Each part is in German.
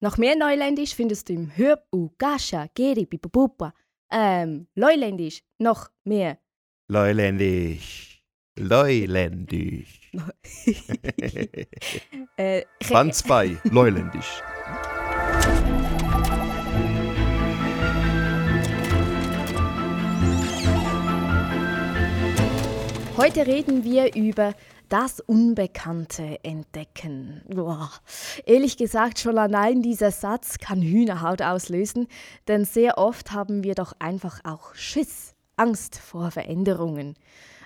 Noch mehr Neuländisch findest du im Hörbuch Gasha, Geri, Pipapupa. Ähm, Leuländisch, noch mehr. Leuländisch. Leuländisch. äh, Band 2, Leuländisch. Heute reden wir über das Unbekannte entdecken. Boah. Ehrlich gesagt, schon allein dieser Satz kann Hühnerhaut auslösen, denn sehr oft haben wir doch einfach auch Schiss, Angst vor Veränderungen.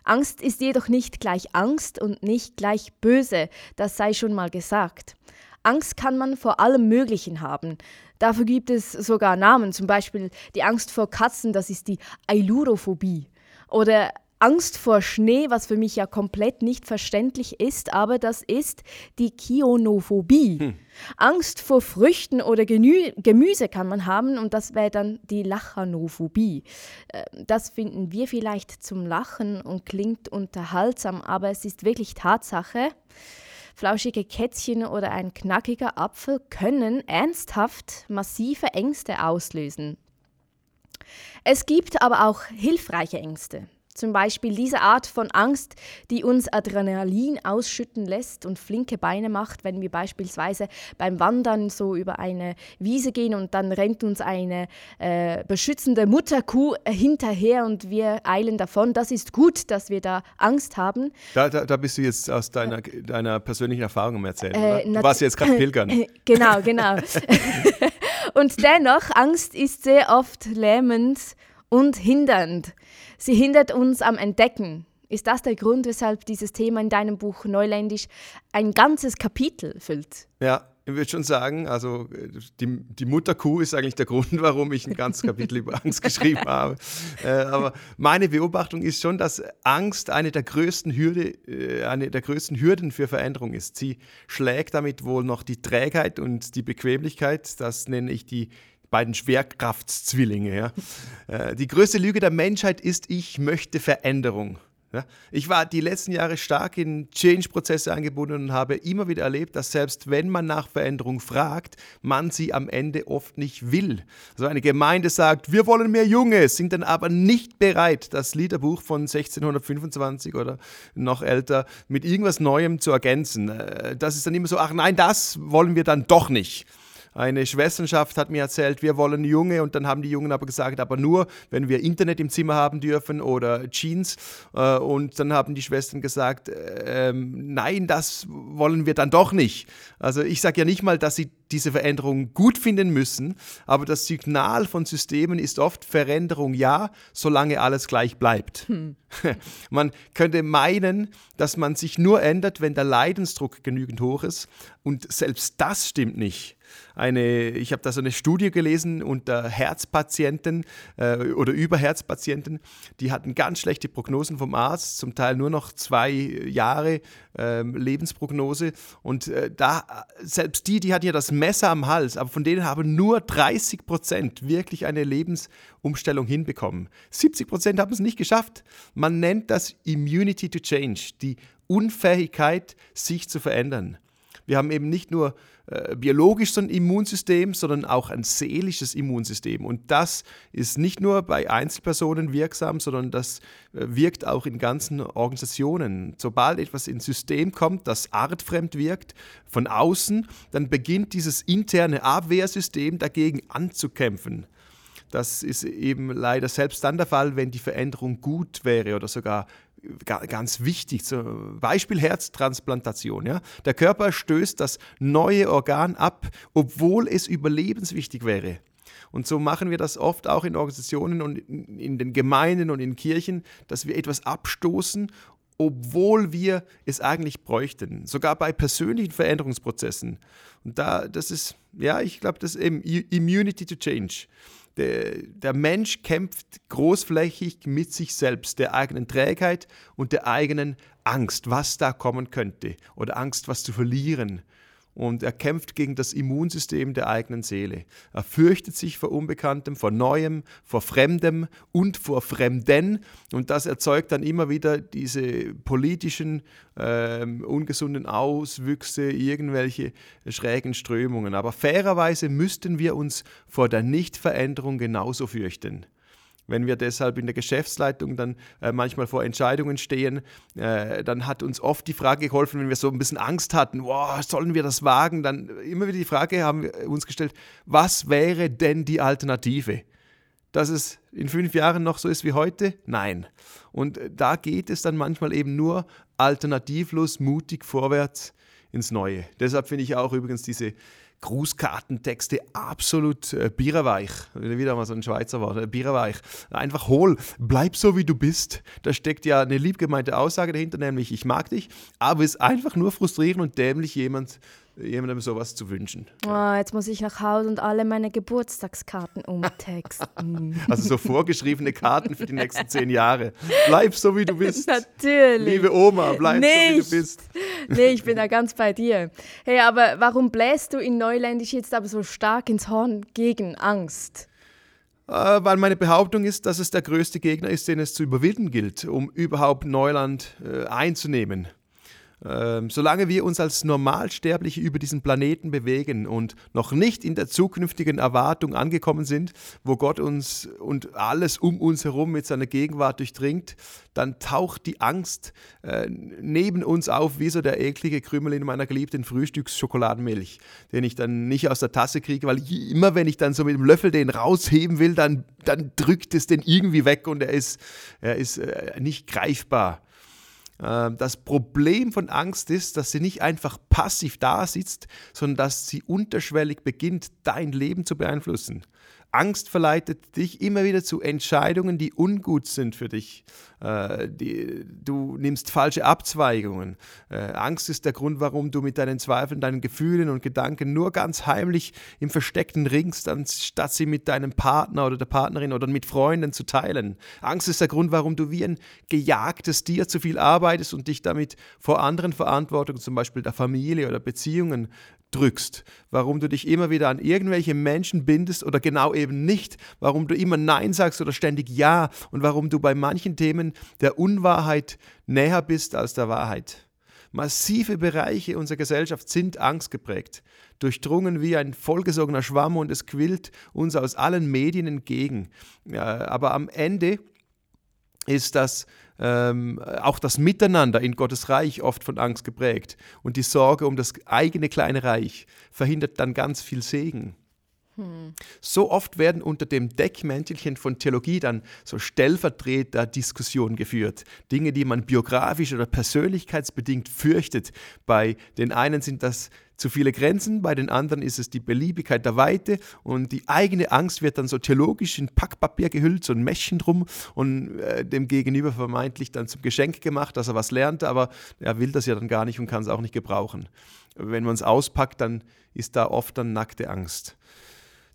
Angst ist jedoch nicht gleich Angst und nicht gleich böse, das sei schon mal gesagt. Angst kann man vor allem Möglichen haben. Dafür gibt es sogar Namen, zum Beispiel die Angst vor Katzen, das ist die Ailurophobie. Oder Angst vor Schnee, was für mich ja komplett nicht verständlich ist, aber das ist die Kionophobie. Hm. Angst vor Früchten oder Genü Gemüse kann man haben und das wäre dann die Lachanophobie. Äh, das finden wir vielleicht zum Lachen und klingt unterhaltsam, aber es ist wirklich Tatsache. Flauschige Kätzchen oder ein knackiger Apfel können ernsthaft massive Ängste auslösen. Es gibt aber auch hilfreiche Ängste. Zum Beispiel diese Art von Angst, die uns Adrenalin ausschütten lässt und flinke Beine macht, wenn wir beispielsweise beim Wandern so über eine Wiese gehen und dann rennt uns eine äh, beschützende Mutterkuh hinterher und wir eilen davon. Das ist gut, dass wir da Angst haben. Da, da, da bist du jetzt aus deiner, deiner persönlichen Erfahrung am Erzählen, äh, Du warst jetzt gerade pilgern. genau, genau. und dennoch, Angst ist sehr oft lähmend und hindernd. Sie hindert uns am Entdecken. Ist das der Grund, weshalb dieses Thema in deinem Buch Neuländisch ein ganzes Kapitel füllt? Ja, ich würde schon sagen, also die, die Mutterkuh ist eigentlich der Grund, warum ich ein ganzes Kapitel über Angst geschrieben habe. Äh, aber meine Beobachtung ist schon, dass Angst eine der größten Hürde, äh, eine der größten Hürden für Veränderung ist. Sie schlägt damit wohl noch die Trägheit und die Bequemlichkeit, das nenne ich die beiden Schwerkraftszwillinge. Ja. Äh, die größte Lüge der Menschheit ist, ich möchte Veränderung. Ja. Ich war die letzten Jahre stark in Change-Prozesse eingebunden und habe immer wieder erlebt, dass selbst wenn man nach Veränderung fragt, man sie am Ende oft nicht will. Also eine Gemeinde sagt, wir wollen mehr Junge, sind dann aber nicht bereit, das Liederbuch von 1625 oder noch älter mit irgendwas Neuem zu ergänzen. Äh, das ist dann immer so, ach nein, das wollen wir dann doch nicht. Eine Schwesternschaft hat mir erzählt, wir wollen Junge und dann haben die Jungen aber gesagt, aber nur, wenn wir Internet im Zimmer haben dürfen oder Jeans. Äh, und dann haben die Schwestern gesagt, äh, nein, das wollen wir dann doch nicht. Also ich sage ja nicht mal, dass sie diese Veränderung gut finden müssen, aber das Signal von Systemen ist oft Veränderung ja, solange alles gleich bleibt. Hm. Man könnte meinen, dass man sich nur ändert, wenn der Leidensdruck genügend hoch ist und selbst das stimmt nicht eine, ich habe da so eine Studie gelesen unter Herzpatienten äh, oder über Herzpatienten, die hatten ganz schlechte Prognosen vom Arzt, zum Teil nur noch zwei Jahre äh, Lebensprognose und äh, da, selbst die, die hatten ja das Messer am Hals, aber von denen haben nur 30 Prozent wirklich eine Lebensumstellung hinbekommen. 70 Prozent haben es nicht geschafft. Man nennt das Immunity to Change, die Unfähigkeit, sich zu verändern. Wir haben eben nicht nur äh, biologisch so ein Immunsystem, sondern auch ein seelisches Immunsystem. Und das ist nicht nur bei Einzelpersonen wirksam, sondern das äh, wirkt auch in ganzen Organisationen. Sobald etwas ins System kommt, das artfremd wirkt, von außen, dann beginnt dieses interne Abwehrsystem dagegen anzukämpfen. Das ist eben leider selbst dann der Fall, wenn die Veränderung gut wäre oder sogar ganz wichtig, zum Beispiel Herztransplantation. Ja? Der Körper stößt das neue Organ ab, obwohl es überlebenswichtig wäre. Und so machen wir das oft auch in Organisationen und in den Gemeinden und in Kirchen, dass wir etwas abstoßen, obwohl wir es eigentlich bräuchten. Sogar bei persönlichen Veränderungsprozessen. Und da, das ist, ja, ich glaube, das ist eben Immunity to Change der, der Mensch kämpft großflächig mit sich selbst, der eigenen Trägheit und der eigenen Angst, was da kommen könnte oder Angst, was zu verlieren. Und er kämpft gegen das Immunsystem der eigenen Seele. Er fürchtet sich vor Unbekanntem, vor Neuem, vor Fremdem und vor Fremden und das erzeugt dann immer wieder diese politischen äh, ungesunden Auswüchse, irgendwelche schrägen Strömungen. Aber fairerweise müssten wir uns vor der Nichtveränderung genauso fürchten wenn wir deshalb in der Geschäftsleitung dann äh, manchmal vor Entscheidungen stehen, äh, dann hat uns oft die Frage geholfen, wenn wir so ein bisschen Angst hatten, wow, sollen wir das wagen? Dann immer wieder die Frage haben wir uns gestellt, was wäre denn die Alternative? Dass es in fünf Jahren noch so ist wie heute? Nein. Und da geht es dann manchmal eben nur alternativlos, mutig vorwärts ins Neue. Deshalb finde ich auch übrigens diese Grußkartentexte absolut äh, biererweich. Wieder mal so ein Schweizer Wort, äh, biererweich. Einfach hohl, bleib so wie du bist. Da steckt ja eine liebgemeinte Aussage dahinter, nämlich ich mag dich, aber es ist einfach nur frustrierend und dämlich, jemand jemandem sowas zu wünschen. Oh, jetzt muss ich nach Hause und alle meine Geburtstagskarten umtexten. also so vorgeschriebene Karten für die nächsten zehn Jahre. Bleib so, wie du bist. Natürlich. Liebe Oma, bleib Nicht. so, wie du bist. nee, ich bin da ganz bei dir. Hey, aber warum bläst du in Neuländisch jetzt aber so stark ins Horn gegen Angst? Äh, weil meine Behauptung ist, dass es der größte Gegner ist, den es zu überwinden gilt, um überhaupt Neuland äh, einzunehmen. Ähm, solange wir uns als Normalsterbliche über diesen Planeten bewegen und noch nicht in der zukünftigen Erwartung angekommen sind, wo Gott uns und alles um uns herum mit seiner Gegenwart durchdringt, dann taucht die Angst äh, neben uns auf, wie so der eklige Krümel in meiner geliebten Frühstücksschokoladenmilch, den ich dann nicht aus der Tasse kriege, weil ich, immer wenn ich dann so mit dem Löffel den rausheben will, dann, dann drückt es den irgendwie weg und er ist, er ist äh, nicht greifbar. Ähm, das Problem von Angst ist, dass sie nicht einfach passiv da sitzt, sondern dass sie unterschwellig beginnt, dein Leben zu beeinflussen. Angst verleitet dich immer wieder zu Entscheidungen, die ungut sind für dich. Äh, die, du nimmst falsche Abzweigungen. Äh, Angst ist der Grund, warum du mit deinen Zweifeln, deinen Gefühlen und Gedanken nur ganz heimlich im Versteckten ringst, anstatt sie mit deinem Partner oder der Partnerin oder mit Freunden zu teilen. Angst ist der Grund, warum du wie ein gejagtes Tier zu viel arbeitest und dich damit vor anderen Verantwortungen, zum Beispiel der Familie oder Beziehungen, drückst, warum du dich immer wieder an irgendwelche Menschen bindest oder genau eben nicht, warum du immer Nein sagst oder ständig Ja und warum du bei manchen Themen der Unwahrheit näher bist als der Wahrheit. Massive Bereiche unserer Gesellschaft sind angstgeprägt, durchdrungen wie ein vollgesogener Schwamm und es quillt uns aus allen Medien entgegen. Ja, aber am Ende ist das ähm, auch das Miteinander in Gottes Reich oft von Angst geprägt. Und die Sorge um das eigene kleine Reich verhindert dann ganz viel Segen. So oft werden unter dem Deckmäntelchen von Theologie dann so Stellvertreter-Diskussionen geführt. Dinge, die man biografisch oder persönlichkeitsbedingt fürchtet. Bei den einen sind das zu viele Grenzen, bei den anderen ist es die Beliebigkeit der Weite und die eigene Angst wird dann so theologisch in Packpapier gehüllt, so ein Mäschchen drum und äh, dem Gegenüber vermeintlich dann zum Geschenk gemacht, dass er was lernt, aber er will das ja dann gar nicht und kann es auch nicht gebrauchen. Wenn man es auspackt, dann ist da oft dann nackte Angst.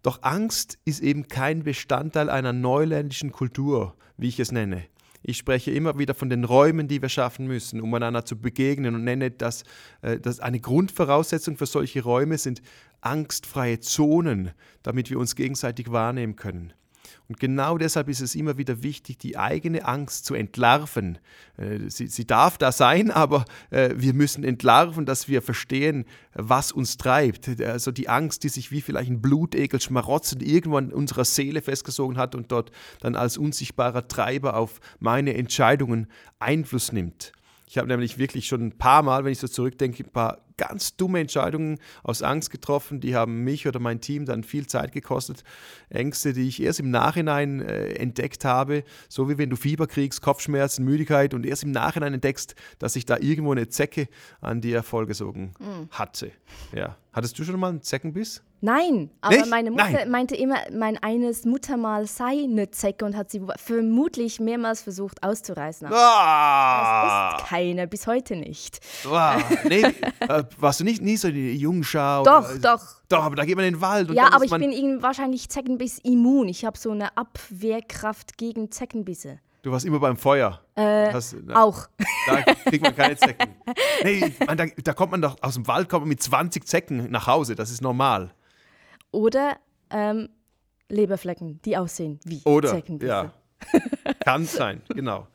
Doch Angst ist eben kein Bestandteil einer neuländischen Kultur, wie ich es nenne. Ich spreche immer wieder von den Räumen, die wir schaffen müssen, um einander zu begegnen und nenne das, äh, das eine Grundvoraussetzung für solche Räume sind angstfreie Zonen, damit wir uns gegenseitig wahrnehmen können. Und genau deshalb ist es immer wieder wichtig, die eigene Angst zu entlarven. Äh, sie, sie darf da sein, aber äh, wir müssen entlarven, dass wir verstehen, was uns treibt. Also die Angst, die sich wie vielleicht ein Blutegel schmarotzend irgendwo in unserer Seele festgesogen hat und dort dann als unsichtbarer Treiber auf meine Entscheidungen Einfluss nimmt. Ich habe nämlich wirklich schon ein paar Mal, wenn ich so zurückdenke, ein paar ganz dumme Entscheidungen aus Angst getroffen. Die haben mich oder mein Team dann viel Zeit gekostet. Ängste, die ich erst im Nachhinein äh, entdeckt habe, so wie wenn du Fieber kriegst, Kopfschmerzen, Müdigkeit und erst im Nachhinein entdeckst, dass sich da irgendwo eine Zecke an dir vollgesogen mhm. hatte. Ja. Hattest du schon mal einen Zeckenbiss? Nein, aber Nicht? meine Mutter Nein. meinte immer, mein eines Muttermal sei eine Zecke und hat sie vermutlich mehrmals versucht auszureißen. Ah. Das ist keine, bis heute nicht. Ah. Nee, äh, warst du nicht nie so die Jungschau? Doch, oder, doch. Doch, aber da geht man in den Wald. ja, aber ich bin wahrscheinlich Zeckenbiss immun. Ich habe so eine Abwehrkraft gegen Zeckenbisse. Du warst immer beim Feuer. Äh, Hast, na, auch. Da kriegt man keine Zecken. nee, man, da, da, kommt man doch aus dem Wald kommt man mit 20 Zecken nach Hause. Das ist normal. Oder ähm, Leberflecken, die aussehen wie Oder, Zecken. Ja. Kann sein, genau.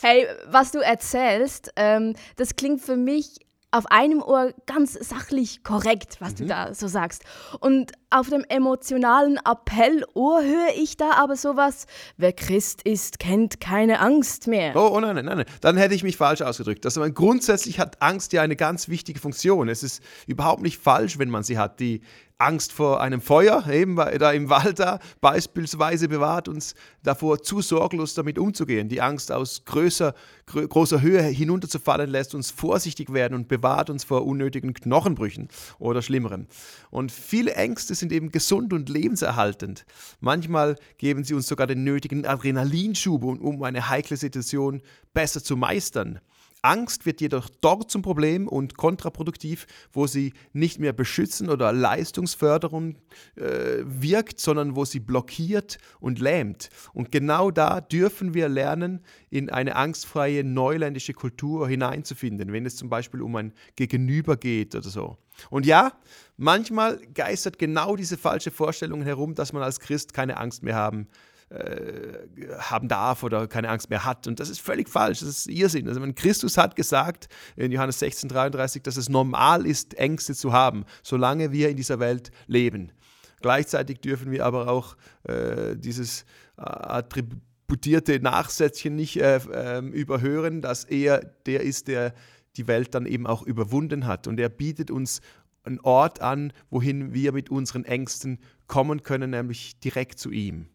Hey, was du erzählst, ähm, das klingt für mich auf einem Ohr ganz sachlich korrekt, was mhm. du da so sagst. Und auf dem emotionalen Appellohr höre ich da aber sowas, wer Christ ist, kennt keine Angst mehr. Oh, oh nein, nein, nein, dann hätte ich mich falsch ausgedrückt. Also grundsätzlich hat Angst ja eine ganz wichtige Funktion. Es ist überhaupt nicht falsch, wenn man sie hat. Die Angst vor einem Feuer, eben da im Wald da beispielsweise bewahrt uns davor, zu sorglos damit umzugehen. Die Angst aus größer, grö großer Höhe hinunterzufallen lässt uns vorsichtig werden und bewahrt uns vor unnötigen Knochenbrüchen oder Schlimmerem. Und viele Ängste sind eben gesund und lebenserhaltend. Manchmal geben sie uns sogar den nötigen Adrenalinschub, um eine heikle Situation besser zu meistern. Angst wird jedoch dort zum Problem und kontraproduktiv, wo sie nicht mehr beschützen oder Leistungsförderung äh, wirkt, sondern wo sie blockiert und lähmt. Und genau da dürfen wir lernen, in eine angstfreie neuländische Kultur hineinzufinden, wenn es zum Beispiel um ein Gegenüber geht oder so. Und ja, manchmal geistert genau diese falsche Vorstellung herum, dass man als Christ keine Angst mehr haben äh, haben darf oder keine Angst mehr hat. Und das ist völlig falsch. Das ist Irrsinn. Also, Christus hat gesagt in Johannes 16, 33, dass es normal ist, Ängste zu haben, solange wir in dieser Welt leben. Gleichzeitig dürfen wir aber auch äh, dieses äh, attributierte Nachsätzchen nicht äh, ähm, überhören, dass er der ist, der die Welt dann eben auch überwunden hat. Und er bietet uns einen Ort an, wohin wir mit unseren Ängsten kommen können, nämlich direkt zu ihm.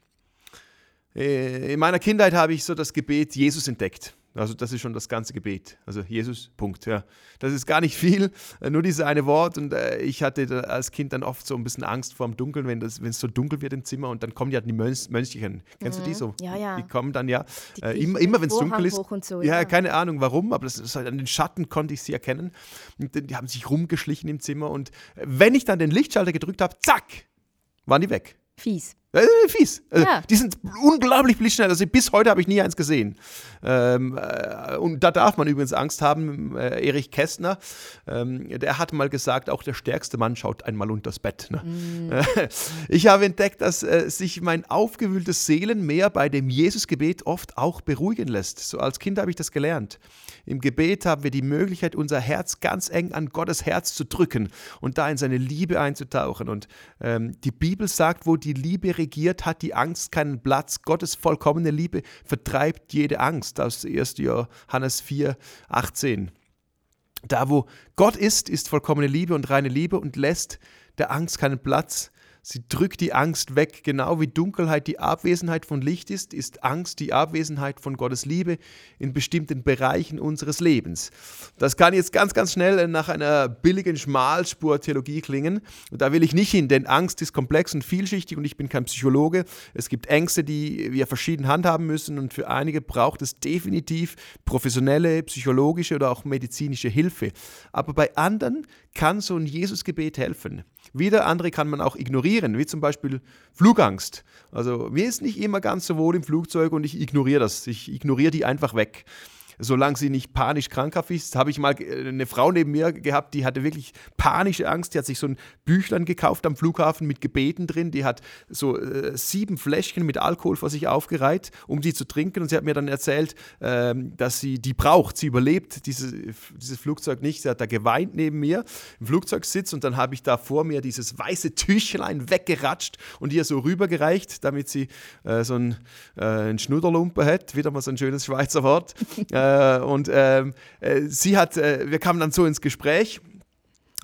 Äh, in meiner Kindheit habe ich so das Gebet Jesus entdeckt. Also das ist schon das ganze Gebet. Also Jesus, Punkt. Ja. Das ist gar nicht viel, äh, nur dieses eine Wort. Und äh, ich hatte als Kind dann oft so ein bisschen Angst vor dem Dunkeln, wenn, das, wenn es so dunkel wird im Zimmer und dann kommen ja die Mönch, Mönchchen. Kennst mhm. du die so? Ja, ja. Die kommen dann ja äh, immer, immer wenn es dunkel ist. So, ja, ja, keine Ahnung warum, aber das ist halt an den Schatten konnte ich sie erkennen. Und die haben sich rumgeschlichen im Zimmer und wenn ich dann den Lichtschalter gedrückt habe, zack, waren die weg. Fies. Äh, fies. Also, ja. Die sind unglaublich blitzschnell. Also bis heute habe ich nie eins gesehen. Ähm, äh, und da darf man übrigens Angst haben. Äh, Erich Kästner, ähm, der hat mal gesagt, auch der stärkste Mann schaut einmal unters Bett. Ne? Mm. ich habe entdeckt, dass äh, sich mein aufgewühltes Seelenmeer bei dem Jesusgebet oft auch beruhigen lässt. So als Kind habe ich das gelernt. Im Gebet haben wir die Möglichkeit, unser Herz ganz eng an Gottes Herz zu drücken und da in seine Liebe einzutauchen. Und ähm, die Bibel sagt, wo die Liebe regiert, hat die Angst keinen Platz. Gottes vollkommene Liebe vertreibt jede Angst. Aus 1. Johannes 4, 18. Da, wo Gott ist, ist vollkommene Liebe und reine Liebe und lässt der Angst keinen Platz. Sie drückt die Angst weg, genau wie Dunkelheit die Abwesenheit von Licht ist, ist Angst die Abwesenheit von Gottes Liebe in bestimmten Bereichen unseres Lebens. Das kann jetzt ganz, ganz schnell nach einer billigen Schmalspur-Theologie klingen. Und da will ich nicht hin, denn Angst ist komplex und vielschichtig und ich bin kein Psychologe. Es gibt Ängste, die wir verschieden handhaben müssen und für einige braucht es definitiv professionelle, psychologische oder auch medizinische Hilfe. Aber bei anderen kann so ein Jesusgebet helfen. Wieder andere kann man auch ignorieren, wie zum Beispiel Flugangst. Also mir ist nicht immer ganz so wohl im Flugzeug und ich ignoriere das. Ich ignoriere die einfach weg solange sie nicht panisch krankhaft ist. Habe ich mal äh, eine Frau neben mir gehabt, die hatte wirklich panische Angst. Die hat sich so ein Büchlein gekauft am Flughafen mit Gebeten drin. Die hat so äh, sieben Fläschchen mit Alkohol vor sich aufgereiht, um die zu trinken. Und sie hat mir dann erzählt, äh, dass sie die braucht. Sie überlebt diese, dieses Flugzeug nicht. Sie hat da geweint neben mir im Flugzeugsitz und dann habe ich da vor mir dieses weiße Tüchlein weggeratscht und ihr so rübergereicht, damit sie äh, so ein, äh, ein Schnudderlumpe hat. Wieder mal so ein schönes Schweizer Wort. Äh, und ähm, äh, sie hat, äh, wir kamen dann so ins Gespräch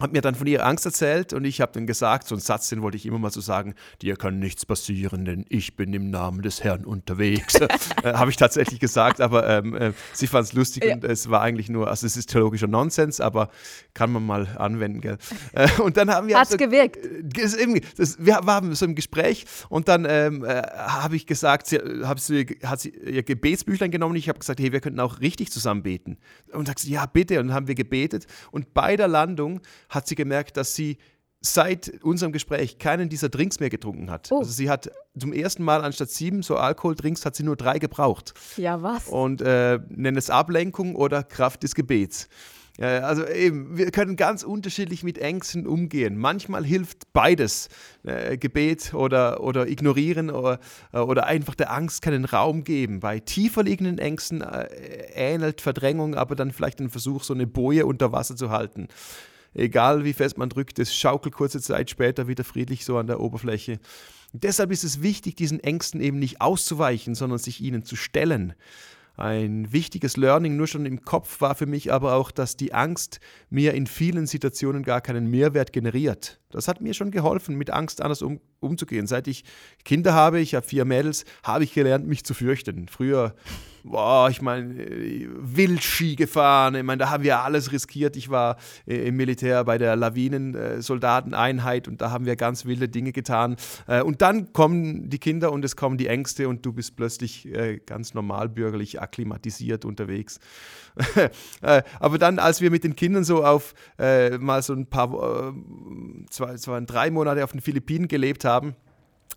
hat mir dann von ihrer Angst erzählt und ich habe dann gesagt, so einen Satz, den wollte ich immer mal so sagen, dir kann nichts passieren, denn ich bin im Namen des Herrn unterwegs. äh, habe ich tatsächlich gesagt, aber ähm, äh, sie fand es lustig ja. und es war eigentlich nur, also es ist theologischer Nonsens, aber kann man mal anwenden, gell? Äh, und dann haben wir... Hat's so, gewirkt. Äh, das, wir waren so im Gespräch und dann ähm, äh, habe ich gesagt, sie, hab sie, hat sie ihr Gebetsbüchlein genommen und ich habe gesagt, hey, wir könnten auch richtig zusammen beten. Und sagt sie, ja bitte, und dann haben wir gebetet und bei der Landung hat sie gemerkt, dass sie seit unserem Gespräch keinen dieser Drinks mehr getrunken hat. Oh. Also sie hat zum ersten Mal anstatt sieben so Alkoholdrinks hat sie nur drei gebraucht. Ja, was? Und äh, nennt es Ablenkung oder Kraft des Gebets. Also eben, wir können ganz unterschiedlich mit Ängsten umgehen. Manchmal hilft beides, äh, Gebet oder, oder ignorieren oder, äh, oder einfach der Angst keinen Raum geben. Bei tiefer liegenden Ängsten äh, ähnelt Verdrängung aber dann vielleicht ein Versuch, so eine Boje unter Wasser zu halten. Egal wie fest man drückt, es schaukelt kurze Zeit später wieder friedlich so an der Oberfläche. deshalb ist es wichtig, diesen Ängsten eben nicht auszuweichen, sondern sich ihnen zu stellen. Ein wichtiges Learning nur schon im Kopf war für mich aber auch, dass die Angst mir in vielen Situationen gar keinen Mehrwert generiert. Das hat mir schon geholfen, mit Angst anders um, umzugehen. Seit ich Kinder habe, ich habe vier Mädels, habe ich gelernt, mich zu fürchten. Früher boah, ich meine, äh, Wildski gefahren, ich meine, da haben wir alles riskiert. Ich war äh, im Militär bei der Lawinensoldateneinheit und da haben wir ganz wilde Dinge getan. Äh, und dann kommen die Kinder und es kommen die Ängste und du bist plötzlich ganz normal bürgerlich akklimatisiert unterwegs. Aber dann, als wir mit den Kindern so auf mal so ein paar, zwei, zwei, drei Monate auf den Philippinen gelebt haben, haben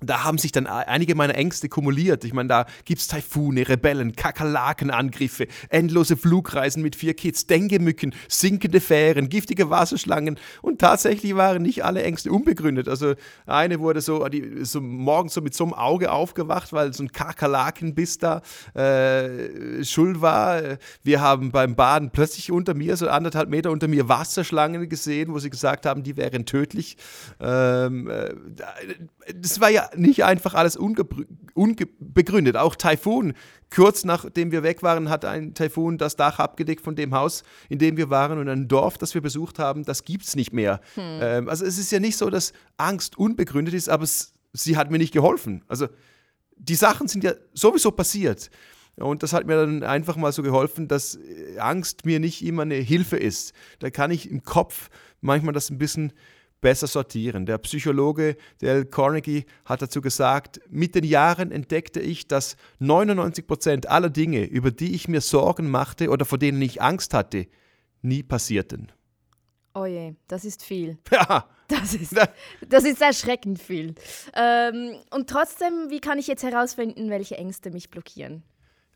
da haben sich dann einige meiner Ängste kumuliert. Ich meine, da gibt es Taifune, Rebellen, Kakerlakenangriffe, endlose Flugreisen mit vier Kids, Dengemücken, sinkende Fähren, giftige Wasserschlangen. Und tatsächlich waren nicht alle Ängste unbegründet. Also eine wurde so, die, so morgens so mit so einem Auge aufgewacht, weil so ein Kakerlakenbiss da äh, schuld war. Wir haben beim Baden plötzlich unter mir, so anderthalb Meter unter mir, Wasserschlangen gesehen, wo sie gesagt haben, die wären tödlich. Ähm, äh, das war ja nicht einfach alles unbegründet. Auch Taifun, kurz nachdem wir weg waren, hat ein Taifun das Dach abgedeckt von dem Haus, in dem wir waren und ein Dorf, das wir besucht haben, das gibt es nicht mehr. Hm. Ähm, also es ist ja nicht so, dass Angst unbegründet ist, aber es, sie hat mir nicht geholfen. Also die Sachen sind ja sowieso passiert. Und das hat mir dann einfach mal so geholfen, dass Angst mir nicht immer eine Hilfe ist. Da kann ich im Kopf manchmal das ein bisschen besser sortieren. Der Psychologe Dale Carnegie hat dazu gesagt, mit den Jahren entdeckte ich, dass 99 Prozent aller Dinge, über die ich mir Sorgen machte oder vor denen ich Angst hatte, nie passierten. Oh je, das ist viel. Ja. Das ist, das ist erschreckend viel. Ähm, und trotzdem, wie kann ich jetzt herausfinden, welche Ängste mich blockieren?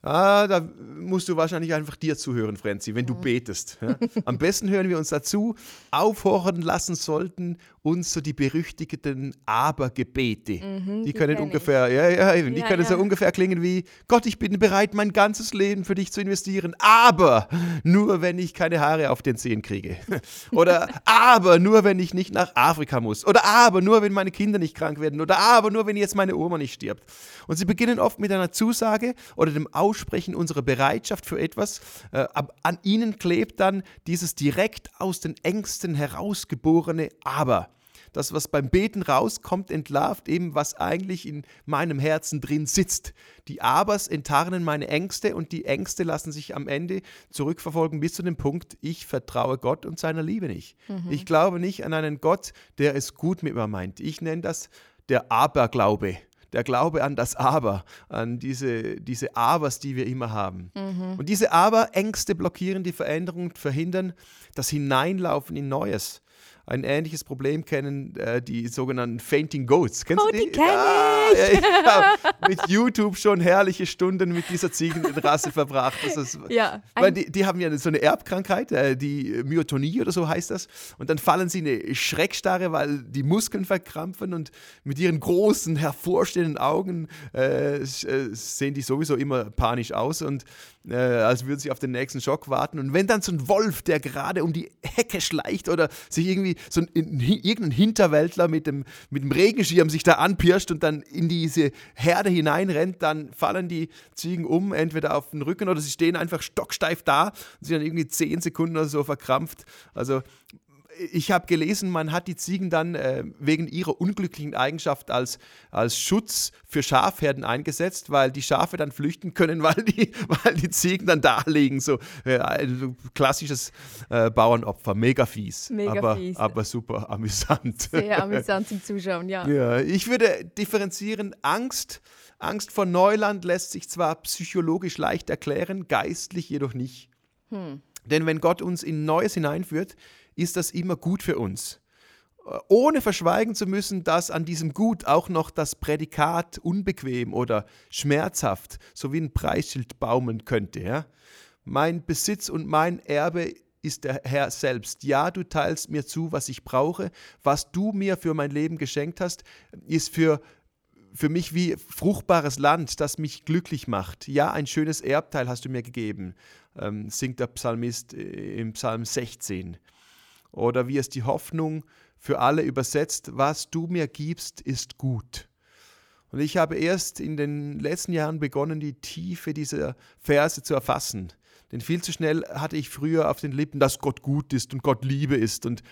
Ah, da musst du wahrscheinlich einfach dir zuhören, Frenzi, wenn du mhm. betest. Ja? Am besten hören wir uns dazu. Aufhorchen lassen sollten uns so die berüchtigten Aber-Gebete. Mhm, die, die können ungefähr, ja, ja, die ja, können ja. so ungefähr klingen wie: Gott, ich bin bereit, mein ganzes Leben für dich zu investieren, aber nur wenn ich keine Haare auf den Zehen kriege. Oder aber nur wenn ich nicht nach Afrika muss. Oder aber nur wenn meine Kinder nicht krank werden. Oder aber nur wenn jetzt meine Oma nicht stirbt. Und sie beginnen oft mit einer Zusage oder dem Aussprechen unserer Bereitschaft für etwas. Äh, an ihnen klebt dann dieses direkt aus den Ängsten herausgeborene Aber das, was beim Beten rauskommt, entlarvt eben, was eigentlich in meinem Herzen drin sitzt. Die Abers enttarnen meine Ängste und die Ängste lassen sich am Ende zurückverfolgen bis zu dem Punkt, ich vertraue Gott und seiner Liebe nicht. Mhm. Ich glaube nicht an einen Gott, der es gut mit mir meint. Ich nenne das der Aberglaube der Glaube an das Aber, an diese, diese Abers, die wir immer haben. Mhm. Und diese Aber-Ängste blockieren die Veränderung und verhindern das Hineinlaufen in Neues ein ähnliches Problem kennen äh, die sogenannten Fainting Goats. Kennst oh, du die? die kenn ja, ich. Ich habe mit YouTube schon herrliche Stunden mit dieser Ziegenrasse verbracht. Das ist, ja, weil die, die, haben ja so eine Erbkrankheit, äh, die Myotonie oder so heißt das. Und dann fallen sie in eine Schreckstarre, weil die Muskeln verkrampfen und mit ihren großen, hervorstehenden Augen äh, äh sehen die sowieso immer panisch aus und äh, als würden sie auf den nächsten Schock warten. Und wenn dann so ein Wolf, der gerade um die Hecke schleicht oder sich irgendwie so ein, irgendein Hinterwäldler mit dem, mit dem Regenschirm sich da anpirscht und dann in diese Herde hineinrennt, dann fallen die Ziegen um, entweder auf den Rücken oder sie stehen einfach stocksteif da und sind dann irgendwie zehn Sekunden oder so verkrampft. Also ich habe gelesen, man hat die Ziegen dann äh, wegen ihrer unglücklichen Eigenschaft als, als Schutz für Schafherden eingesetzt, weil die Schafe dann flüchten können, weil die, weil die Ziegen dann da liegen. So äh, klassisches äh, Bauernopfer, mega fies. Mega aber, fies. aber super amüsant. Sehr amüsant zum Zuschauen, ja. ja. Ich würde differenzieren, Angst. Angst vor Neuland lässt sich zwar psychologisch leicht erklären, geistlich jedoch nicht. Hm. Denn wenn Gott uns in Neues hineinführt, ist das immer gut für uns. ohne verschweigen zu müssen, dass an diesem Gut auch noch das Prädikat unbequem oder schmerzhaft sowie ein Preisschild baumeln könnte. Ja? Mein Besitz und mein Erbe ist der Herr selbst. Ja, du teilst mir zu, was ich brauche. Was du mir für mein Leben geschenkt hast, ist für, für mich wie fruchtbares Land, das mich glücklich macht. Ja, ein schönes Erbteil hast du mir gegeben, ähm, singt der Psalmist äh, im Psalm 16. Oder wie es die Hoffnung für alle übersetzt, was du mir gibst, ist gut. Und ich habe erst in den letzten Jahren begonnen, die Tiefe dieser Verse zu erfassen. Denn viel zu schnell hatte ich früher auf den Lippen, dass Gott gut ist und Gott Liebe ist. Und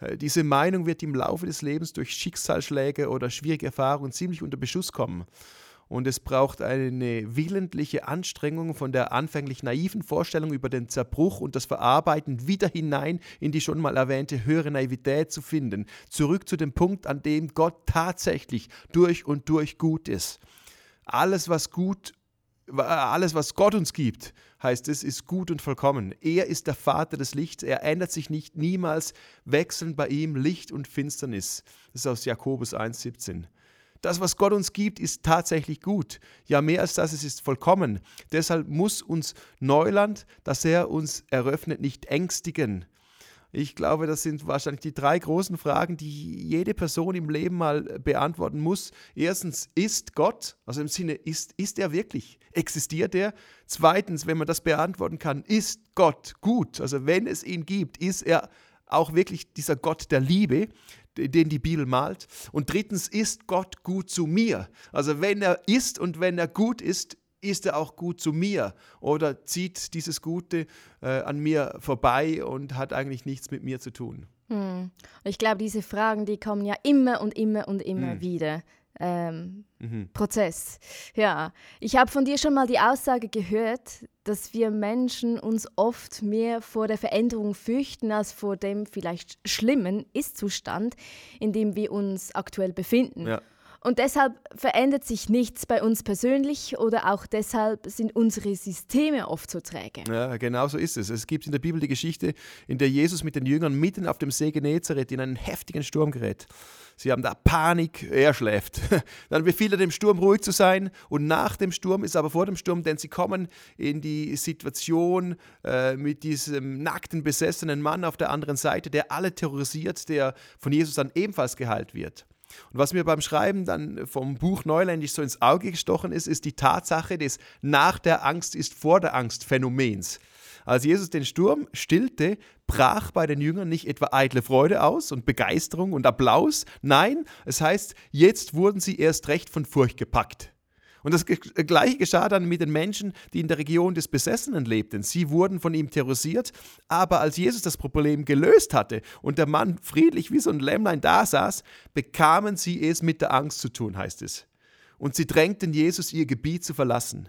äh, diese Meinung wird im Laufe des Lebens durch Schicksalsschläge oder schwierige Erfahrungen ziemlich unter Beschuss kommen. Und es braucht eine willentliche Anstrengung von der anfänglich naiven Vorstellung über den Zerbruch und das Verarbeiten wieder hinein in die schon mal erwähnte höhere Naivität zu finden. Zurück zu dem Punkt, an dem Gott tatsächlich durch und durch gut ist. Alles, was gut alles, was Gott uns gibt, heißt es, ist gut und vollkommen. Er ist der Vater des Lichts. Er ändert sich nicht. Niemals wechseln bei ihm Licht und Finsternis. Das ist aus Jakobus 1,17. Das, was Gott uns gibt, ist tatsächlich gut. Ja, mehr als das, es ist vollkommen. Deshalb muss uns Neuland, das er uns eröffnet, nicht ängstigen. Ich glaube, das sind wahrscheinlich die drei großen Fragen, die jede Person im Leben mal beantworten muss. Erstens, ist Gott, also im Sinne, ist, ist er wirklich? Existiert er? Zweitens, wenn man das beantworten kann, ist Gott gut? Also wenn es ihn gibt, ist er auch wirklich dieser Gott der Liebe, den die Bibel malt. Und drittens, ist Gott gut zu mir? Also wenn er ist und wenn er gut ist, ist er auch gut zu mir oder zieht dieses Gute äh, an mir vorbei und hat eigentlich nichts mit mir zu tun? Hm. Ich glaube, diese Fragen, die kommen ja immer und immer und immer hm. wieder. Ähm, mhm. Prozess. Ja, ich habe von dir schon mal die Aussage gehört, dass wir Menschen uns oft mehr vor der Veränderung fürchten als vor dem vielleicht schlimmen Ist-Zustand, in dem wir uns aktuell befinden. Ja. Und deshalb verändert sich nichts bei uns persönlich oder auch deshalb sind unsere Systeme oft so träge. Ja, genau so ist es. Es gibt in der Bibel die Geschichte, in der Jesus mit den Jüngern mitten auf dem See Genezareth in einen heftigen Sturm gerät. Sie haben da Panik, er schläft. Dann befiehlt er dem Sturm ruhig zu sein und nach dem Sturm ist aber vor dem Sturm, denn sie kommen in die Situation äh, mit diesem nackten, besessenen Mann auf der anderen Seite, der alle terrorisiert, der von Jesus dann ebenfalls geheilt wird. Und was mir beim Schreiben dann vom Buch Neuländisch so ins Auge gestochen ist, ist die Tatsache des Nach der Angst ist vor der Angst Phänomens. Als Jesus den Sturm stillte, brach bei den Jüngern nicht etwa eitle Freude aus und Begeisterung und Applaus. Nein, es heißt, jetzt wurden sie erst recht von Furcht gepackt. Und das Gleiche geschah dann mit den Menschen, die in der Region des Besessenen lebten. Sie wurden von ihm terrorisiert, aber als Jesus das Problem gelöst hatte und der Mann friedlich wie so ein Lämmlein da saß, bekamen sie es mit der Angst zu tun, heißt es. Und sie drängten Jesus, ihr Gebiet zu verlassen.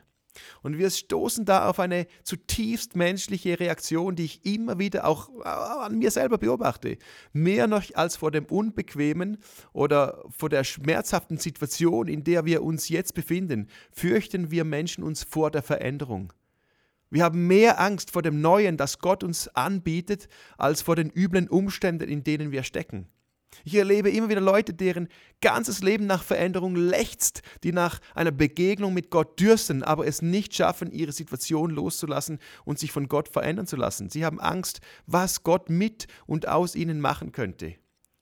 Und wir stoßen da auf eine zutiefst menschliche Reaktion, die ich immer wieder auch äh, an mir selber beobachte. Mehr noch als vor dem unbequemen oder vor der schmerzhaften Situation, in der wir uns jetzt befinden, fürchten wir Menschen uns vor der Veränderung. Wir haben mehr Angst vor dem Neuen, das Gott uns anbietet, als vor den üblen Umständen, in denen wir stecken. Ich erlebe immer wieder Leute, deren ganzes Leben nach Veränderung lechzt, die nach einer Begegnung mit Gott dürsten, aber es nicht schaffen, ihre Situation loszulassen und sich von Gott verändern zu lassen. Sie haben Angst, was Gott mit und aus ihnen machen könnte.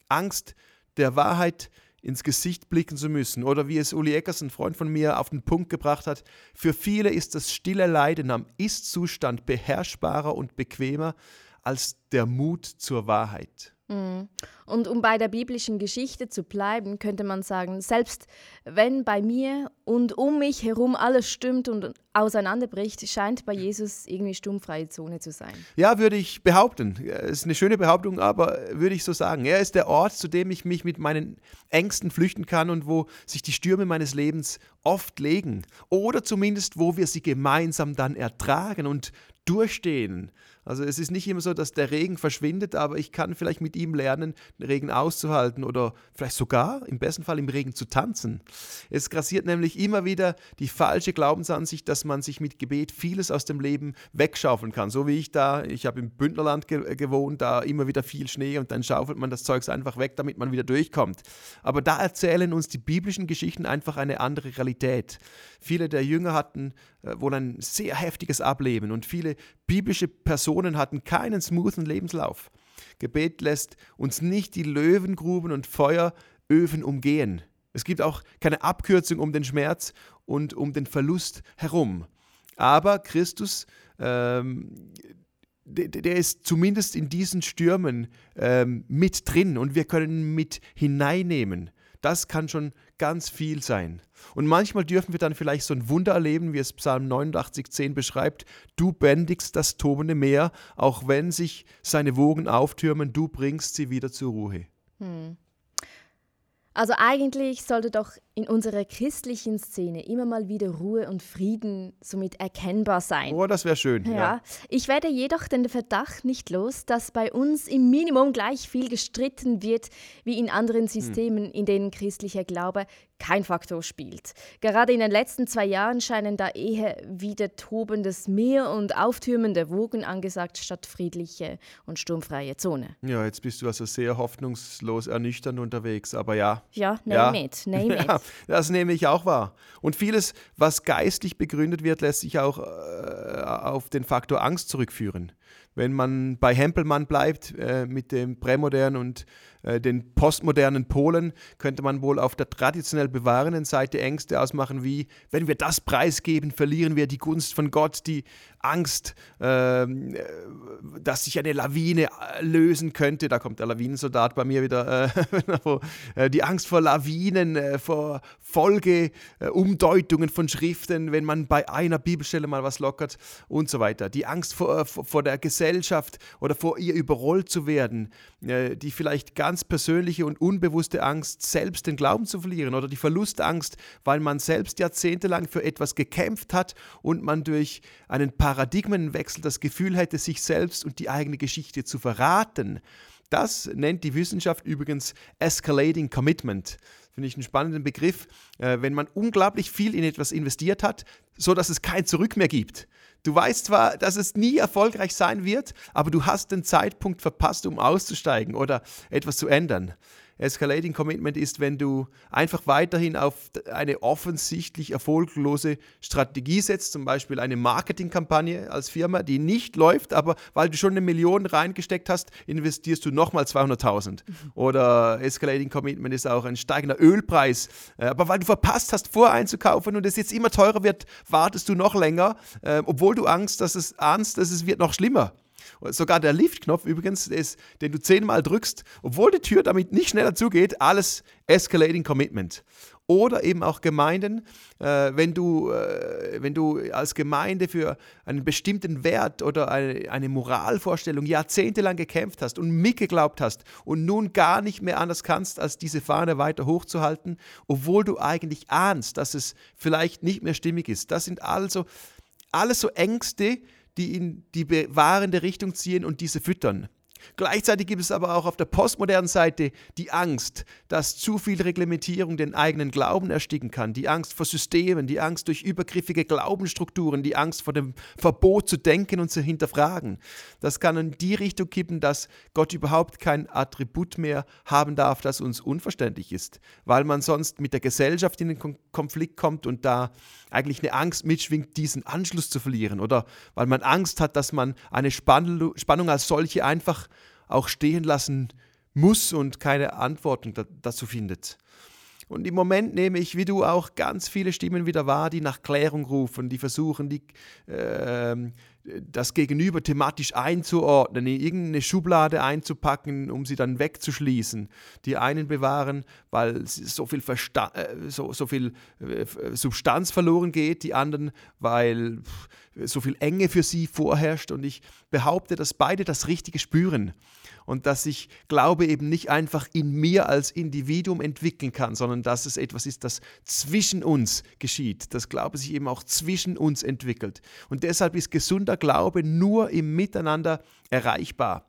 Angst, der Wahrheit ins Gesicht blicken zu müssen. Oder wie es Uli Eckers, ein Freund von mir, auf den Punkt gebracht hat, für viele ist das stille Leiden am Ist-Zustand beherrschbarer und bequemer als der Mut zur Wahrheit. Mhm. Und um bei der biblischen Geschichte zu bleiben, könnte man sagen, selbst wenn bei mir und um mich herum alles stimmt und auseinanderbricht, scheint bei Jesus irgendwie sturmfreie Zone zu sein. Ja, würde ich behaupten. Es ist eine schöne Behauptung, aber würde ich so sagen. Er ist der Ort, zu dem ich mich mit meinen Ängsten flüchten kann und wo sich die Stürme meines Lebens oft legen. Oder zumindest, wo wir sie gemeinsam dann ertragen und durchstehen. Also es ist nicht immer so, dass der Regen verschwindet, aber ich kann vielleicht mit ihm lernen, den Regen auszuhalten oder vielleicht sogar im besten Fall im Regen zu tanzen. Es grassiert nämlich immer wieder die falsche Glaubensansicht, dass man sich mit Gebet vieles aus dem Leben wegschaufeln kann. So wie ich da, ich habe im Bündnerland ge gewohnt, da immer wieder viel Schnee und dann schaufelt man das Zeugs einfach weg, damit man wieder durchkommt. Aber da erzählen uns die biblischen Geschichten einfach eine andere Realität. Viele der Jünger hatten wohl ein sehr heftiges Ableben und viele biblische Personen hatten keinen smoothen Lebenslauf. Gebet lässt uns nicht die Löwengruben und Feueröfen umgehen. Es gibt auch keine Abkürzung um den Schmerz und um den Verlust herum. Aber Christus, ähm, der, der, ist zumindest in diesen Stürmen ähm, mit drin und wir können mit hineinnehmen. Das kann schon ganz viel sein. Und manchmal dürfen wir dann vielleicht so ein Wunder erleben, wie es Psalm 89,10 beschreibt. Du bändigst das tobende Meer, auch wenn sich seine Wogen auftürmen, du bringst sie wieder zur Ruhe. Hm. Also eigentlich sollte doch in unserer christlichen Szene immer mal wieder Ruhe und Frieden somit erkennbar sein. Oh, das wäre schön. Ja. ja. Ich werde jedoch den Verdacht nicht los, dass bei uns im Minimum gleich viel gestritten wird wie in anderen hm. Systemen, hm. in denen christlicher Glaube kein Faktor spielt. Gerade in den letzten zwei Jahren scheinen da eher wieder tobendes Meer und auftürmende Wogen angesagt, statt friedliche und sturmfreie Zone. Ja, jetzt bist du also sehr hoffnungslos ernüchternd unterwegs, aber ja. Ja, name ja. it, name it. Das nehme ich auch wahr. Und vieles, was geistlich begründet wird, lässt sich auch äh, auf den Faktor Angst zurückführen. Wenn man bei Hempelmann bleibt äh, mit dem prämodernen und äh, den postmodernen Polen, könnte man wohl auf der traditionell bewahrenden Seite Ängste ausmachen, wie wenn wir das preisgeben, verlieren wir die Gunst von Gott, die Angst, ähm, äh, dass sich eine Lawine äh, lösen könnte. Da kommt der Lawinensoldat bei mir wieder. Äh, die Angst vor Lawinen, vor Folgeumdeutungen von Schriften, wenn man bei einer Bibelstelle mal was lockert und so weiter. Die Angst vor, vor der Gesellschaft oder vor ihr überrollt zu werden, die vielleicht ganz persönliche und unbewusste Angst, selbst den Glauben zu verlieren oder die Verlustangst, weil man selbst jahrzehntelang für etwas gekämpft hat und man durch einen Paradigmen Paradigmenwechsel das Gefühl hätte, sich selbst und die eigene Geschichte zu verraten. Das nennt die Wissenschaft übrigens Escalating Commitment. Finde ich einen spannenden Begriff, äh, wenn man unglaublich viel in etwas investiert hat, so dass es kein Zurück mehr gibt. Du weißt zwar, dass es nie erfolgreich sein wird, aber du hast den Zeitpunkt verpasst, um auszusteigen oder etwas zu ändern. Escalating Commitment ist, wenn du einfach weiterhin auf eine offensichtlich erfolglose Strategie setzt, zum Beispiel eine Marketingkampagne als Firma, die nicht läuft, aber weil du schon eine Million reingesteckt hast, investierst du nochmal 200.000. Mhm. Oder Escalating Commitment ist auch ein steigender Ölpreis, äh, aber weil du verpasst hast, voreinzukaufen und es jetzt immer teurer wird, wartest du noch länger, äh, obwohl du Angst, dass es ahnst, dass es wird noch schlimmer. Sogar der Liftknopf übrigens, ist, den du zehnmal drückst, obwohl die Tür damit nicht schneller zugeht, alles Escalating Commitment. Oder eben auch Gemeinden, äh, wenn, du, äh, wenn du als Gemeinde für einen bestimmten Wert oder eine, eine Moralvorstellung jahrzehntelang gekämpft hast und mitgeglaubt hast und nun gar nicht mehr anders kannst, als diese Fahne weiter hochzuhalten, obwohl du eigentlich ahnst, dass es vielleicht nicht mehr stimmig ist. Das sind also alles so Ängste, die in die bewahrende Richtung ziehen und diese füttern. Gleichzeitig gibt es aber auch auf der postmodernen Seite die Angst, dass zu viel Reglementierung den eigenen Glauben ersticken kann, die Angst vor Systemen, die Angst durch übergriffige Glaubensstrukturen, die Angst vor dem Verbot zu denken und zu hinterfragen. Das kann in die Richtung kippen, dass Gott überhaupt kein Attribut mehr haben darf, das uns unverständlich ist, weil man sonst mit der Gesellschaft in den Konflikt kommt und da eigentlich eine Angst mitschwingt, diesen Anschluss zu verlieren oder weil man Angst hat, dass man eine Spannung als solche einfach auch stehen lassen muss und keine Antworten dazu findet. Und im Moment nehme ich, wie du auch, ganz viele Stimmen wieder wahr, die nach Klärung rufen, die versuchen, die, äh, das Gegenüber thematisch einzuordnen, in irgendeine Schublade einzupacken, um sie dann wegzuschließen. Die einen bewahren, weil so viel, Versta äh, so, so viel äh, Substanz verloren geht, die anderen, weil so viel Enge für sie vorherrscht. Und ich behaupte, dass beide das Richtige spüren und dass sich Glaube eben nicht einfach in mir als Individuum entwickeln kann, sondern dass es etwas ist, das zwischen uns geschieht, dass Glaube sich eben auch zwischen uns entwickelt. Und deshalb ist gesunder Glaube nur im Miteinander erreichbar.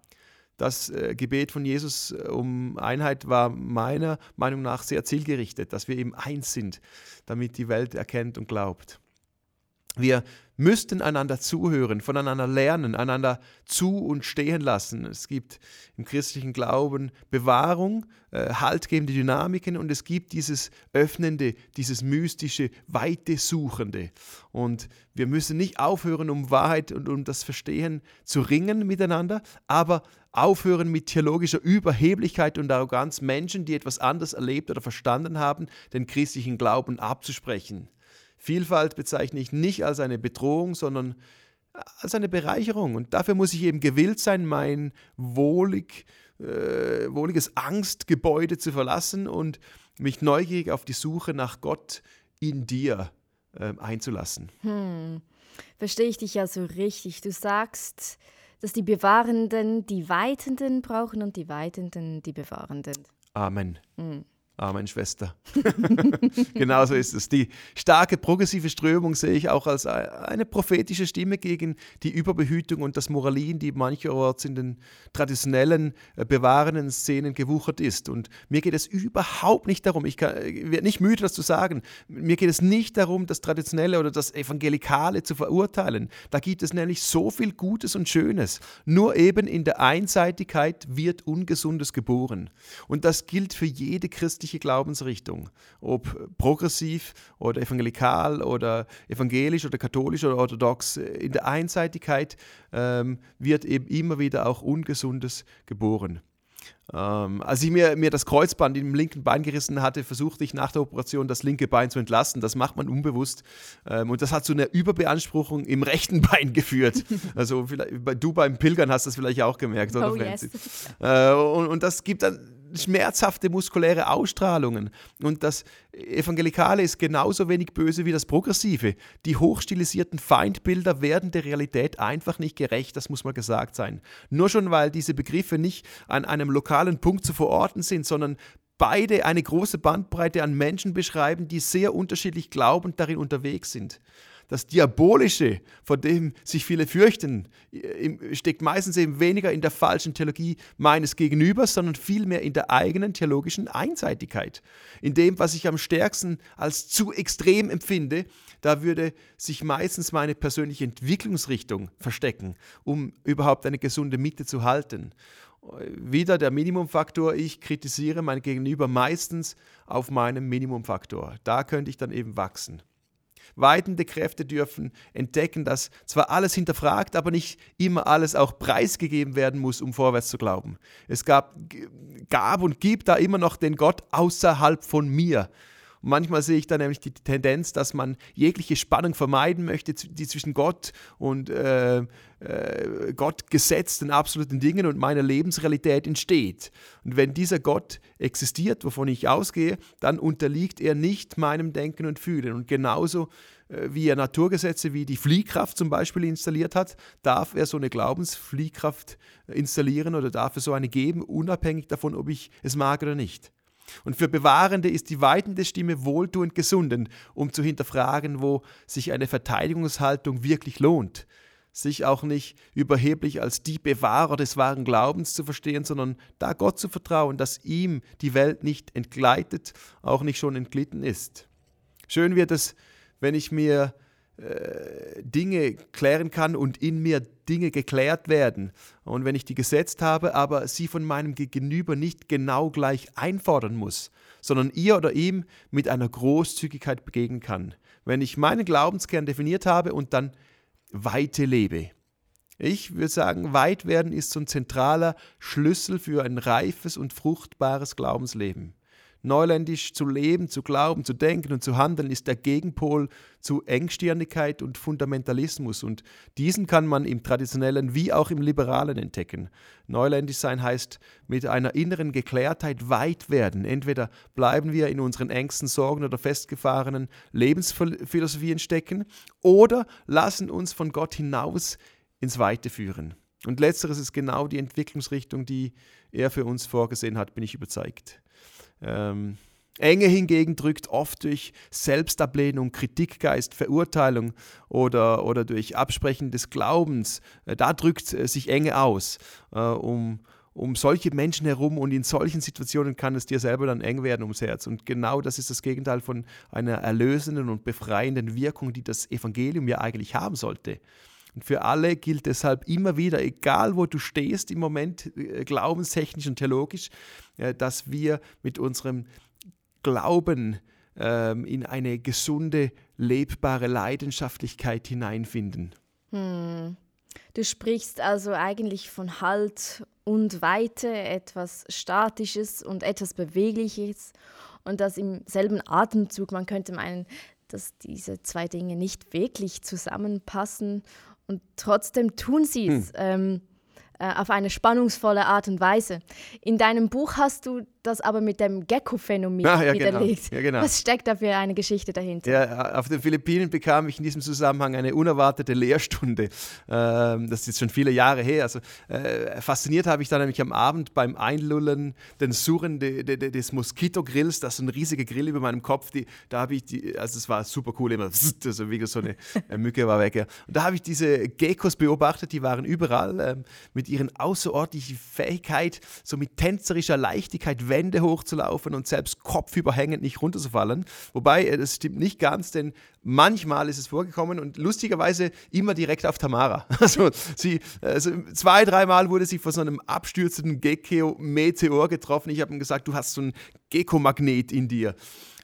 Das äh, Gebet von Jesus äh, um Einheit war meiner Meinung nach sehr zielgerichtet, dass wir eben eins sind, damit die Welt erkennt und glaubt. Wir müssten einander zuhören, voneinander lernen, einander zu und stehen lassen. Es gibt im christlichen Glauben Bewahrung, äh, haltgebende Dynamiken und es gibt dieses Öffnende, dieses mystische, weite Suchende. Und wir müssen nicht aufhören, um Wahrheit und um das Verstehen zu ringen miteinander, aber aufhören mit theologischer Überheblichkeit und Arroganz Menschen, die etwas anders erlebt oder verstanden haben, den christlichen Glauben abzusprechen. Vielfalt bezeichne ich nicht als eine Bedrohung, sondern als eine Bereicherung. Und dafür muss ich eben gewillt sein, mein wohlig, äh, wohliges Angstgebäude zu verlassen und mich neugierig auf die Suche nach Gott in dir äh, einzulassen. Hm. Verstehe ich dich ja so richtig. Du sagst, dass die Bewahrenden die Weitenden brauchen und die Weitenden die Bewahrenden. Amen. Hm. Amen, Schwester. Genauso ist es. Die starke progressive Strömung sehe ich auch als eine prophetische Stimme gegen die Überbehütung und das Moralin, die mancherorts in den traditionellen, äh, bewahrenden Szenen gewuchert ist. Und mir geht es überhaupt nicht darum, ich, ich werde nicht müde, das zu sagen, mir geht es nicht darum, das Traditionelle oder das Evangelikale zu verurteilen. Da gibt es nämlich so viel Gutes und Schönes. Nur eben in der Einseitigkeit wird Ungesundes geboren. Und das gilt für jede christliche christliche Glaubensrichtung, ob progressiv oder evangelikal oder evangelisch oder katholisch oder orthodox, in der Einseitigkeit ähm, wird eben immer wieder auch Ungesundes geboren. Ähm, als ich mir, mir das Kreuzband im linken Bein gerissen hatte, versuchte ich nach der Operation das linke Bein zu entlasten. Das macht man unbewusst. Ähm, und das hat zu einer Überbeanspruchung im rechten Bein geführt. Also du beim Pilgern hast das vielleicht auch gemerkt, oder? Oh, yes. Äh, und, und das gibt dann schmerzhafte muskuläre Ausstrahlungen. Und das Evangelikale ist genauso wenig böse wie das Progressive. Die hochstilisierten Feindbilder werden der Realität einfach nicht gerecht, das muss mal gesagt sein. Nur schon, weil diese Begriffe nicht an einem lokalen Punkt zu verorten sind, sondern beide eine große Bandbreite an Menschen beschreiben, die sehr unterschiedlich glaubend darin unterwegs sind das Diabolische, vor dem sich viele fürchten, steckt meistens eben weniger in der falschen Theologie meines Gegenübers, sondern vielmehr in der eigenen theologischen Einseitigkeit. In dem, was ich am stärksten als zu extrem empfinde, da würde sich meistens meine persönliche Entwicklungsrichtung verstecken, um überhaupt eine gesunde Mitte zu halten. Wieder der Minimumfaktor, ich kritisiere mein Gegenüber meistens auf meinem Minimumfaktor. Da könnte ich dann eben wachsen. Weitende Kräfte dürfen entdecken, dass zwar alles hinterfragt, aber nicht immer alles auch preisgegeben werden muss, um vorwärts zu glauben. Es gab, gab und gibt da immer noch den Gott außerhalb von mir. Manchmal sehe ich da nämlich die Tendenz, dass man jegliche Spannung vermeiden möchte, die zwischen Gott und äh, äh, Gott gesetzten absoluten Dingen und meiner Lebensrealität entsteht. Und wenn dieser Gott existiert, wovon ich ausgehe, dann unterliegt er nicht meinem Denken und Fühlen. Und genauso äh, wie er Naturgesetze wie die Fliehkraft zum Beispiel installiert hat, darf er so eine Glaubensfliehkraft installieren oder darf er so eine geben, unabhängig davon, ob ich es mag oder nicht. Und für Bewahrende ist die weitende Stimme wohltuend gesunden, um zu hinterfragen, wo sich eine Verteidigungshaltung wirklich lohnt. Sich auch nicht überheblich als die Bewahrer des wahren Glaubens zu verstehen, sondern da Gott zu vertrauen, dass ihm die Welt nicht entgleitet, auch nicht schon entglitten ist. Schön wird es, wenn ich mir Dinge klären kann und in mir Dinge geklärt werden. Und wenn ich die gesetzt habe, aber sie von meinem Gegenüber nicht genau gleich einfordern muss, sondern ihr oder ihm mit einer Großzügigkeit begegnen kann. Wenn ich meinen Glaubenskern definiert habe und dann Weite lebe. Ich würde sagen, weit werden ist so ein zentraler Schlüssel für ein reifes und fruchtbares Glaubensleben. Neuländisch zu leben, zu glauben, zu denken und zu handeln ist der Gegenpol zu Engstirnigkeit und Fundamentalismus. Und diesen kann man im traditionellen wie auch im liberalen entdecken. Neuländisch sein heißt mit einer inneren Geklärtheit weit werden. Entweder bleiben wir in unseren Ängsten, Sorgen oder festgefahrenen Lebensphilosophien stecken oder lassen uns von Gott hinaus ins Weite führen. Und letzteres ist genau die Entwicklungsrichtung, die er für uns vorgesehen hat, bin ich überzeugt. Ähm, Enge hingegen drückt oft durch Selbstablehnung, Kritikgeist, Verurteilung oder, oder durch Absprechen des Glaubens. Äh, da drückt äh, sich Enge aus. Äh, um, um solche Menschen herum und in solchen Situationen kann es dir selber dann eng werden ums Herz. Und genau das ist das Gegenteil von einer erlösenden und befreienden Wirkung, die das Evangelium ja eigentlich haben sollte. Und für alle gilt deshalb immer wieder, egal wo du stehst im Moment, äh, glaubenstechnisch und theologisch, äh, dass wir mit unserem Glauben ähm, in eine gesunde, lebbare Leidenschaftlichkeit hineinfinden. Hm. Du sprichst also eigentlich von Halt und Weite, etwas Statisches und etwas Bewegliches und das im selben Atemzug. Man könnte meinen, dass diese zwei Dinge nicht wirklich zusammenpassen und trotzdem tun sie es. Hm. Ähm, äh, auf eine spannungsvolle Art und Weise. In deinem Buch hast du das aber mit dem Gecko-Phänomen ah, ja, widerlegt. Genau. Ja, genau. Was steckt da für eine Geschichte dahinter? Ja, auf den Philippinen bekam ich in diesem Zusammenhang eine unerwartete Lehrstunde. Ähm, das ist jetzt schon viele Jahre her. Also, äh, fasziniert habe ich dann nämlich am Abend beim Einlullen den Surren de, de, de, des Moskitogrills, das ist ein riesiger Grill über meinem Kopf. Die, da habe ich, die, also es war super cool, immer, also wie so eine Mücke war weg. Ja. Und da habe ich diese Geckos beobachtet, die waren überall ähm, mit ihren außerordentlichen Fähigkeit, so mit tänzerischer Leichtigkeit Wände hochzulaufen und selbst kopfüberhängend nicht runterzufallen. Wobei, äh, das stimmt nicht ganz, denn manchmal ist es vorgekommen und lustigerweise immer direkt auf Tamara. Also, sie, also zwei, dreimal wurde sie von so einem abstürzenden Gecko-Meteor getroffen. Ich habe ihm gesagt, du hast so einen Gecko-Magnet in dir.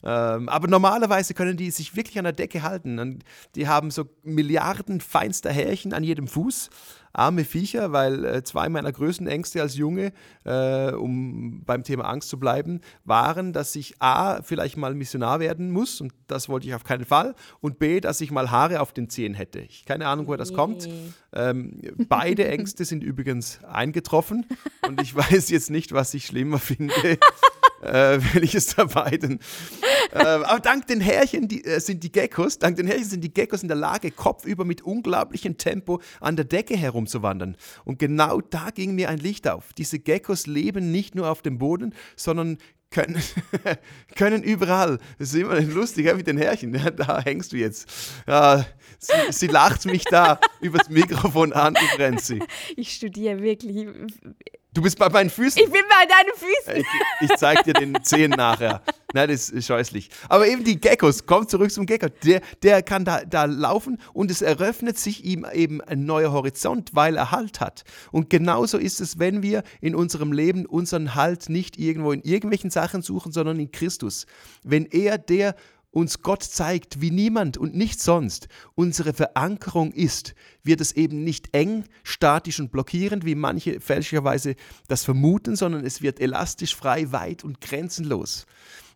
Ähm, aber normalerweise können die sich wirklich an der Decke halten. Und die haben so Milliarden feinster Härchen an jedem Fuß arme Viecher, weil äh, zwei meiner größten Ängste als Junge, äh, um beim Thema Angst zu bleiben, waren, dass ich A, vielleicht mal Missionar werden muss und das wollte ich auf keinen Fall und B, dass ich mal Haare auf den Zehen hätte. Ich keine Ahnung, woher das nee. kommt. Ähm, beide Ängste sind übrigens eingetroffen und ich weiß jetzt nicht, was ich schlimmer finde. äh, welches der beiden. äh, aber dank den Härchen die, äh, sind die Geckos, dank den Härchen sind die Geckos in der Lage, kopfüber mit unglaublichem Tempo an der Decke herumzuwandern. Und genau da ging mir ein Licht auf. Diese Geckos leben nicht nur auf dem Boden, sondern können, können überall. Das ist immer lustig ja, mit den Härchen. Ja, da hängst du jetzt. Ja, sie, sie lacht mich da übers Mikrofon an, die Frenzy. Ich studiere wirklich Du bist bei meinen Füßen. Ich bin bei deinen Füßen. Ich, ich zeig dir den Zehen nachher. Nein, das ist scheußlich. Aber eben die Geckos, komm zurück zum Gecko. Der, der kann da, da laufen und es eröffnet sich ihm eben ein neuer Horizont, weil er Halt hat. Und genauso ist es, wenn wir in unserem Leben unseren Halt nicht irgendwo in irgendwelchen Sachen suchen, sondern in Christus. Wenn er der uns Gott zeigt, wie niemand und nicht sonst unsere Verankerung ist, wird es eben nicht eng, statisch und blockierend, wie manche fälschlicherweise das vermuten, sondern es wird elastisch, frei, weit und grenzenlos.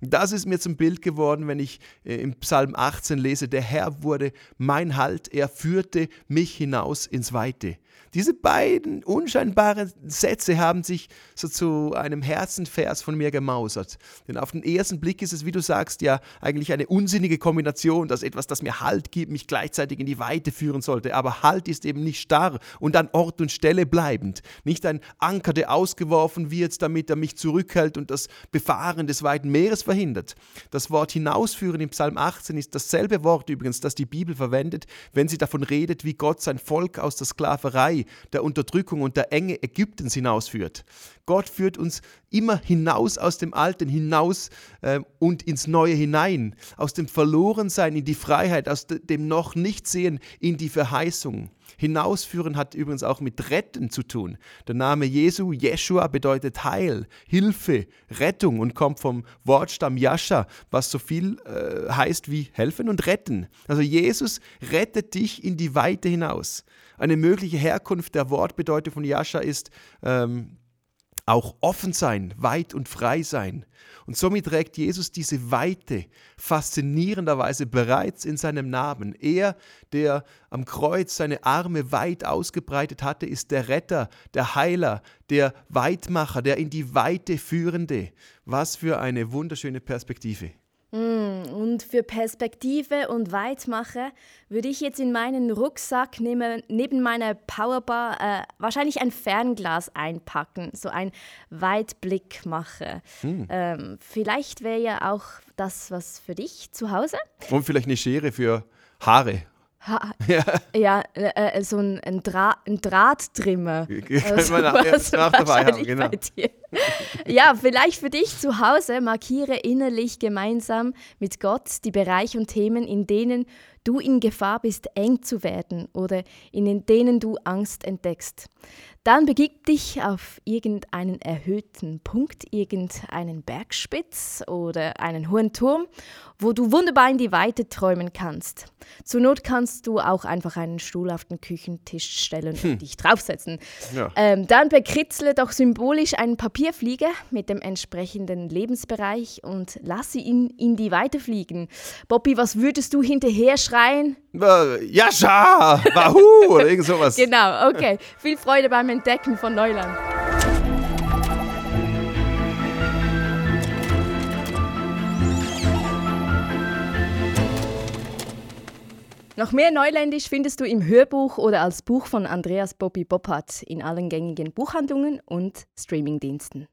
Das ist mir zum Bild geworden, wenn ich äh, im Psalm 18 lese, der Herr wurde mein Halt, er führte mich hinaus ins Weite. Diese beiden unscheinbaren Sätze haben sich so zu einem Herzenvers von mir gemausert. Denn auf den ersten Blick ist es, wie du sagst, ja eigentlich eine unsinnige Kombination, dass etwas, das mir Halt gibt, mich gleichzeitig in die Weite führen sollte. Aber Halt ist eben nicht starr und an Ort und Stelle bleibend. Nicht ein Anker, der ausgeworfen wird, damit er mich zurückhält und das Befahren des weiten Meeres verhindert. Das Wort hinausführen im Psalm 18 ist dasselbe Wort übrigens, das die Bibel verwendet, wenn sie davon redet, wie Gott sein Volk aus der Sklaverei der Unterdrückung und der Enge Ägyptens hinausführt. Gott führt uns immer hinaus aus dem Alten, hinaus äh, und ins Neue hinein, aus dem Verlorensein in die Freiheit, aus dem noch nicht sehen in die Verheißung. Hinausführen hat übrigens auch mit Retten zu tun. Der Name Jesu, Jeshua, bedeutet Heil, Hilfe, Rettung und kommt vom Wortstamm Yasha, was so viel äh, heißt wie helfen und retten. Also Jesus rettet dich in die Weite hinaus. Eine mögliche Herkunft der Wortbedeutung von Yasha ist ähm, auch offen sein, weit und frei sein. Und somit trägt Jesus diese Weite faszinierenderweise bereits in seinem Namen. Er, der am Kreuz seine Arme weit ausgebreitet hatte, ist der Retter, der Heiler, der Weitmacher, der in die Weite führende. Was für eine wunderschöne Perspektive. Mm, und für Perspektive und Weitmache würde ich jetzt in meinen Rucksack neben, neben meiner Powerbar äh, wahrscheinlich ein Fernglas einpacken, so ein Weitblickmacher. Hm. Ähm, vielleicht wäre ja auch das was für dich zu Hause. Und vielleicht eine Schere für Haare Ha, ja, ja äh, äh, so ein, ein, Dra ein Drahttrimmer. Also, man nach, nach dabei haben, genau. Ja, vielleicht für dich zu Hause markiere innerlich gemeinsam mit Gott die Bereiche und Themen, in denen du in Gefahr bist, eng zu werden oder in denen du Angst entdeckst. Dann begib dich auf irgendeinen erhöhten Punkt, irgendeinen Bergspitz oder einen hohen Turm, wo du wunderbar in die Weite träumen kannst. Zur Not kannst du auch einfach einen Stuhl auf den Küchentisch stellen hm. und dich draufsetzen. Ja. Ähm, dann bekritzle doch symbolisch einen Papierflieger mit dem entsprechenden Lebensbereich und lass sie in, die Weite fliegen. Bobby, was würdest du hinterher schreien? Äh, Jascha! Wahoo! oder irgend sowas. genau, okay. Viel Freude beim Entdecken von Neuland. Noch mehr Neuländisch findest du im Hörbuch oder als Buch von Andreas Bobby Boppert in allen gängigen Buchhandlungen und Streamingdiensten.